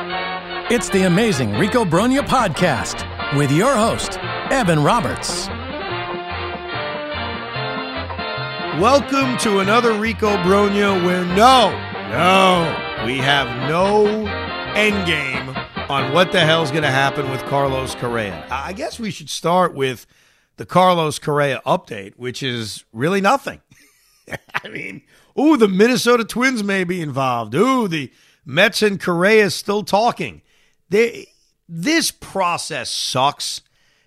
It's the amazing Rico Brogna podcast with your host, Evan Roberts. Welcome to another Rico Brogna where no, no, we have no end game on what the hell's going to happen with Carlos Correa. I guess we should start with the Carlos Correa update, which is really nothing. I mean, ooh, the Minnesota Twins may be involved. Ooh, the Mets and Correa still talking. They, this process sucks,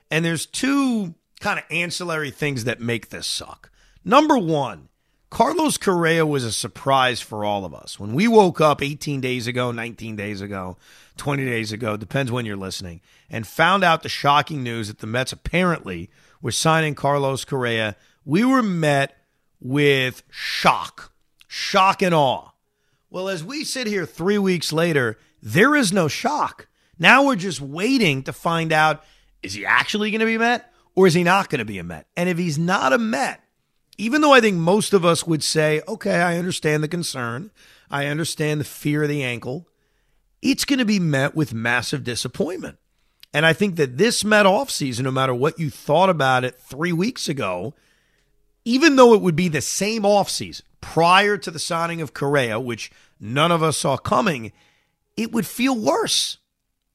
and there's two kind of ancillary things that make this suck. Number one, Carlos Correa was a surprise for all of us. When we woke up 18 days ago, 19 days ago, 20 days ago, depends when you're listening, and found out the shocking news that the Mets apparently were signing Carlos Correa, we were met with shock, shock and awe. Well, as we sit here three weeks later, there is no shock. Now we're just waiting to find out is he actually going to be Met or is he not going to be a Met? And if he's not a Met, even though I think most of us would say, okay, I understand the concern, I understand the fear of the ankle, it's going to be met with massive disappointment. And I think that this Met offseason, no matter what you thought about it three weeks ago, even though it would be the same offseason prior to the signing of Correa, which none of us saw coming, it would feel worse.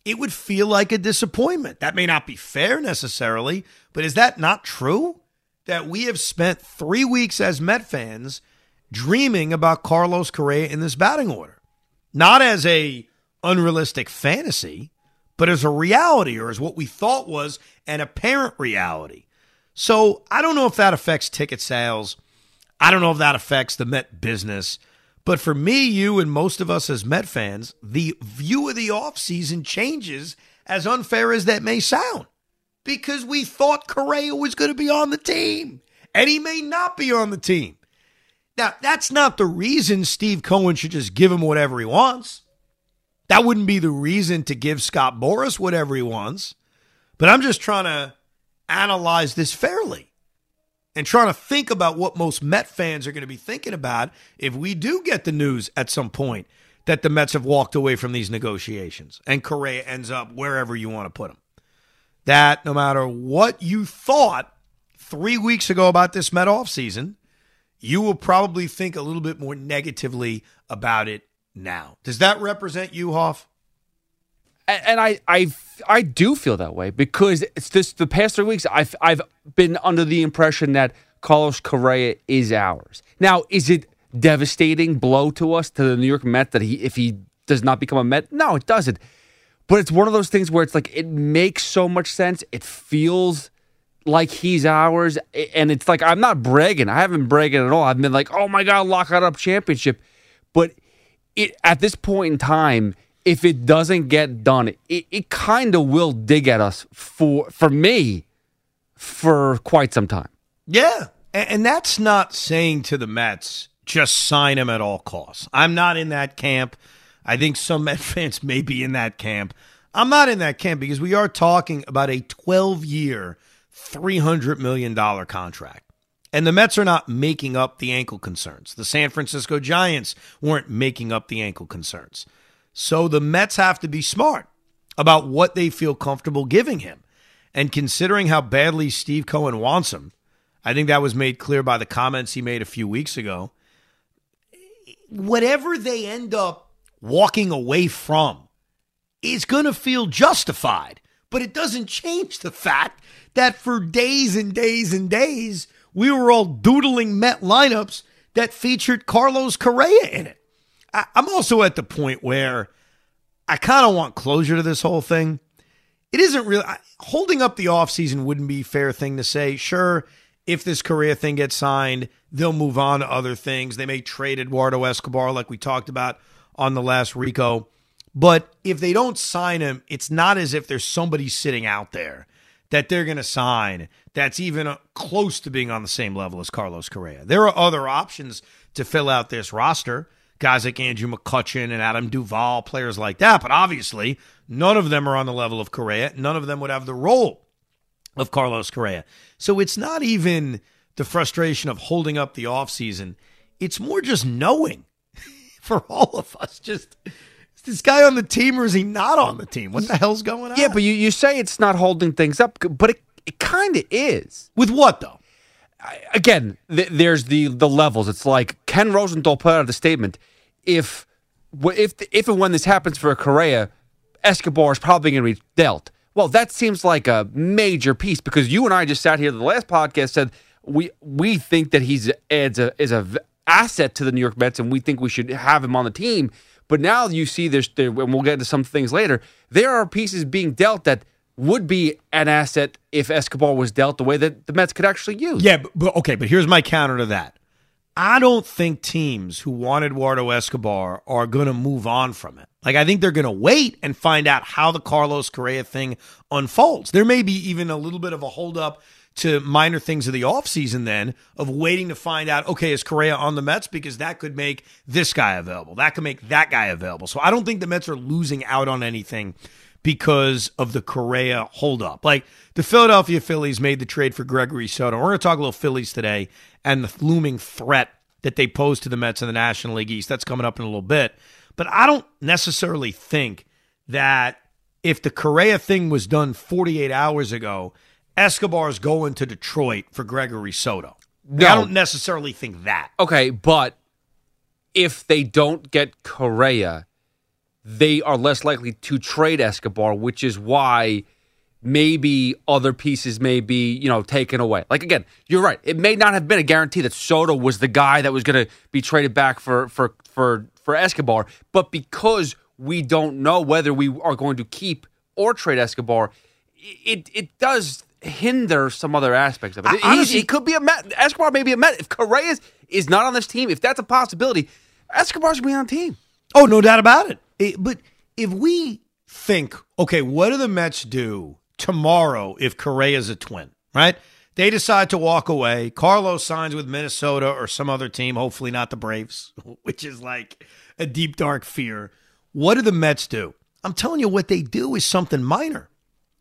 It would feel like a disappointment. That may not be fair necessarily, but is that not true? That we have spent three weeks as Met fans dreaming about Carlos Correa in this batting order, not as a unrealistic fantasy, but as a reality or as what we thought was an apparent reality. So I don't know if that affects ticket sales. I don't know if that affects the Met business. But for me, you, and most of us as Met fans, the view of the offseason changes, as unfair as that may sound, because we thought Correa was going to be on the team, and he may not be on the team. Now, that's not the reason Steve Cohen should just give him whatever he wants. That wouldn't be the reason to give Scott Boras whatever he wants. But I'm just trying to analyze this fairly and trying to think about what most Met fans are going to be thinking about if we do get the news at some point that the Mets have walked away from these negotiations and Correa ends up wherever you want to put him. That no matter what you thought three weeks ago about this Met offseason, you will probably think a little bit more negatively about it now. Does that represent you, Hoff? And I I I do feel that way because it's just the past three weeks I've I've been under the impression that Carlos Correa is ours. Now, is it devastating blow to us to the New York Met that he if he does not become a Met? No, it doesn't. But it's one of those things where it's like it makes so much sense. It feels like he's ours, and it's like I'm not bragging. I haven't bragging at all. I've been like, oh my god, lock it up championship. But it at this point in time if it doesn't get done, it, it kind of will dig at us for for me for quite some time. Yeah. And, and that's not saying to the Mets, just sign him at all costs. I'm not in that camp. I think some Met fans may be in that camp. I'm not in that camp because we are talking about a 12 year, $300 million contract. And the Mets are not making up the ankle concerns. The San Francisco Giants weren't making up the ankle concerns. So the Mets have to be smart about what they feel comfortable giving him. And considering how badly Steve Cohen wants him, I think that was made clear by the comments he made a few weeks ago. Whatever they end up walking away from is going to feel justified. But it doesn't change the fact that for days and days and days, we were all doodling Met lineups that featured Carlos Correa in it. I, am also at the point where I kind of want closure to this whole thing. It isn't really holding up the offseason wouldn't be fair thing to say. Sure, if this Correa thing gets signed, they'll move on to other things. They may trade Eduardo Escobar, like we talked about on the last Rico. But if they don't sign him, it's not as if there's somebody sitting out there that they're going to sign that's even uh, close to being on the same level as Carlos Correa. There are other options to fill out this roster guys like Andrew McCutchen and Adam Duvall, players like that. But obviously, none of them are on the level of Correa. None of them would have the role of Carlos Correa. So it's not even the frustration of holding up the offseason. It's more just knowing for all of us. Just this guy on the team or is he not on the team? What the hell's going on? Yeah, but you, you say it's not holding things up, but it, it kind of is. with what though? again, th- there's the the levels. It's like Ken Rosenthal put out the statement: if if if and when this happens for Correa, Escobar is probably going to be dealt. Well, that seems like a major piece because you and I just sat here the last podcast said we we think that he's adds a is a asset to the New York Mets and we think we should have him on the team. But now you see there's there, and we'll get into some things later. There are pieces being dealt that would be an asset if Escobar was dealt the way that the Mets could actually use. Yeah, but, but okay, but here's my counter to that. I don't think teams who want Eduardo Escobar are going to move on from it. Like, I think they're going to wait and find out how the Carlos Correa thing unfolds. There may be even a little bit of a holdup to minor things of the offseason then of waiting to find out, okay, is Correa on the Mets? Because that could make this guy available. That could make that guy available. So I don't think the Mets are losing out on anything because of the Correa holdup. Like the Philadelphia Phillies made the trade for Gregory Soto. We're going to talk a little Phillies today and the looming threat that they pose to the Mets in the National League East. That's coming up in a little bit. But I don't necessarily think that if the Correa thing was done 48 hours ago, Escobar's going to Detroit for Gregory Soto. No. I don't necessarily think that. Okay, but if they don't get Correa, they are less likely to trade Escobar, which is why maybe other pieces may be, you know, taken away. Like again, you're right. It may not have been a guarantee that Soto was the guy that was going to be traded back for for for for Escobar, but because we don't know whether we are going to keep or trade Escobar, it it does hinder some other aspects of it. I- honestly- it could be a Met. Escobar may be a Met. If Correa is, is not on this team, if that's a possibility, Escobar's gonna be on the team. Oh, no doubt about it. It- But if we think, okay, what do the Mets do tomorrow if Correa's a twin, right? They decide to walk away. Carlos signs with Minnesota or some other team, hopefully not the Braves, which is like a deep, dark fear. What do the Mets do? I'm telling you, what they do is something minor.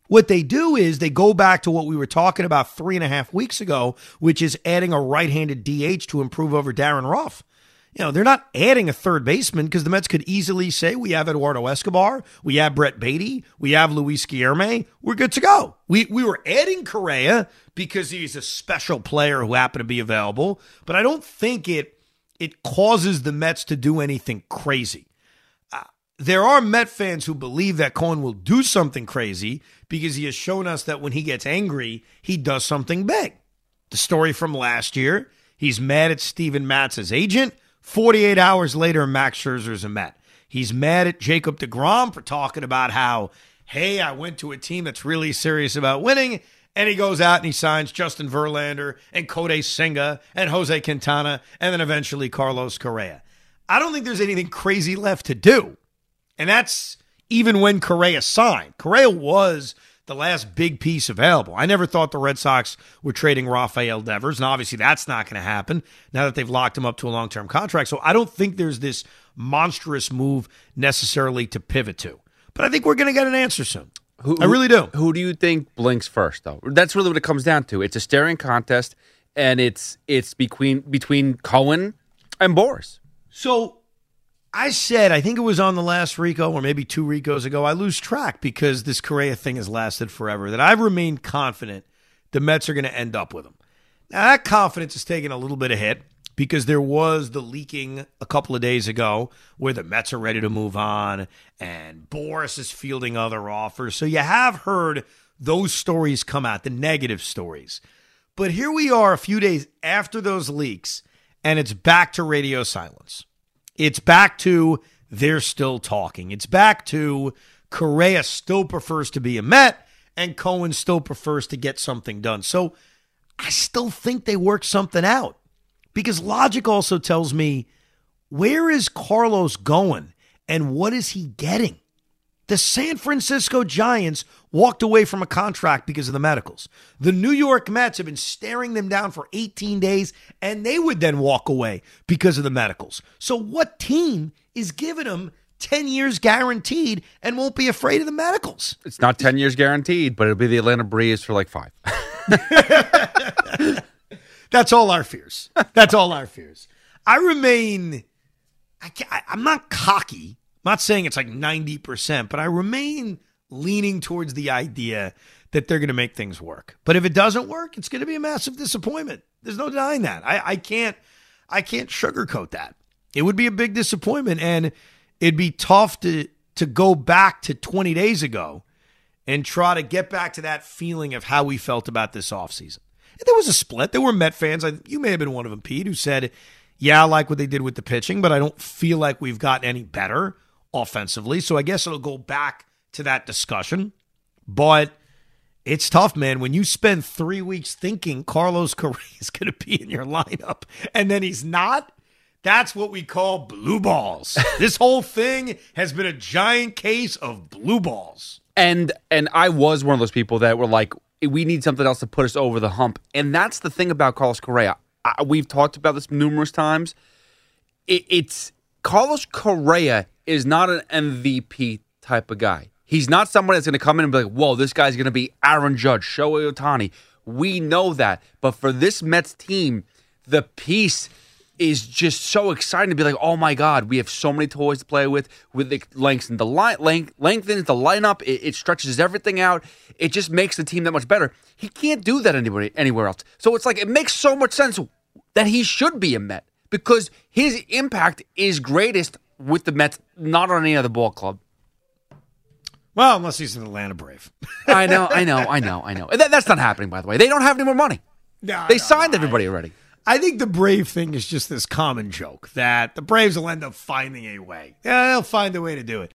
What they do is they go back to what we were talking about three and a half weeks ago, which is adding a right handed DH to improve over Darin Ruf. You know, they're not adding a third baseman because the Mets could easily say we have Eduardo Escobar, we have Brett Baty, we have Luis Guillorme, we're good to go. We we were adding Correa because he's a special player who happened to be available, but I don't think it it causes the Mets to do anything crazy uh, there are Met fans who believe that Cohen will do something crazy because he has shown us that when he gets angry, he does something big. The story from last year, he's mad at Steven Matz's agent. 48 hours later, Max Scherzer's a Met. He's mad at Jacob DeGrom for talking about how, hey, I went to a team that's really serious about winning. And he goes out and he signs Justin Verlander and Kodai Senga and Jose Quintana and then eventually Carlos Correa. I don't think there's anything crazy left to do. And that's even when Correa signed. Correa was the last big piece available. I never thought the Red Sox were trading Rafael Devers, and obviously that's not going to happen now that they've locked him up to a long term contract. So I don't think there's this monstrous move necessarily to pivot to. But I think we're going to get an answer soon. Who, I really do. Who do you think blinks first, though? That's really what it comes down to. It's a staring contest, and it's it's between between Cohen and Boras. So I said, I think it was on the last Rico or maybe two Ricos ago, I lose track because this Correa thing has lasted forever, that I've remained confident the Mets are going to end up with him. Now, that confidence is taking a little bit of hit because there was the leaking a couple of days ago where the Mets are ready to move on and Boras is fielding other offers. So you have heard those stories come out, the negative stories. But here we are a few days after those leaks, and it's back to radio silence. It's back to they're still talking. It's back to Correa still prefers to be a Met and Cohen still prefers to get something done. So I still think they work something out because logic also tells me where is Carlos going and what is he getting? The San Francisco Giants walked away from a contract because of the medicals. The New York Mets have been staring them down for 18 days, and they would then walk away because of the medicals. So, what team is giving them 10 years guaranteed and won't be afraid of the medicals? It's not ten years guaranteed, but it'll be the Atlanta Breeze for like five. That's all our fears. That's all our fears. I remain, I can't, I, I'm not cocky, not saying it's like 90%, but I remain leaning towards the idea that they're going to make things work. But if it doesn't work, it's going to be a massive disappointment. There's no denying that. I, I can't I can't sugarcoat that. It would be a big disappointment and it'd be tough to to go back to 20 days ago and try to get back to that feeling of how we felt about this offseason. There was a split. There were Met fans. I, you may have been one of them, Pete, who said, Yeah, I like what they did with the pitching, but I don't feel like we've gotten any better offensively. So I guess it'll go back to that discussion. But it's tough, man. When you spend three weeks thinking Carlos Correa is going to be in your lineup and then he's not, that's what we call blue balls. this whole thing has been a giant case of blue balls. And and I was one of those people that were like, we need something else to put us over the hump. And that's the thing about Carlos Correa. I, we've talked about this numerous times. It, it's Carlos Correa is not an MVP type of guy. He's not someone that's going to come in and be like, whoa, this guy's going to be Aaron Judge, Shohei Ohtani. We know that. But for this Mets team, the piece is just so exciting to be like, oh my God, we have so many toys to play with. With the lengthens the line, length, lengthens the lineup. It, it, stretches everything out. It just makes the team that much better. He can't do that anybody anywhere else. So it's like it makes so much sense that he should be a Met because his impact is greatest with the Mets, not on any other ball club. Well, unless he's an Atlanta Brave. I know, I know, I know, I know. That, that's not happening, by the way. They don't have any more money. No, they no, signed no, everybody already. I think the Brave thing is just this common joke that the Braves will end up finding a way. Yeah, they'll find a way to do it.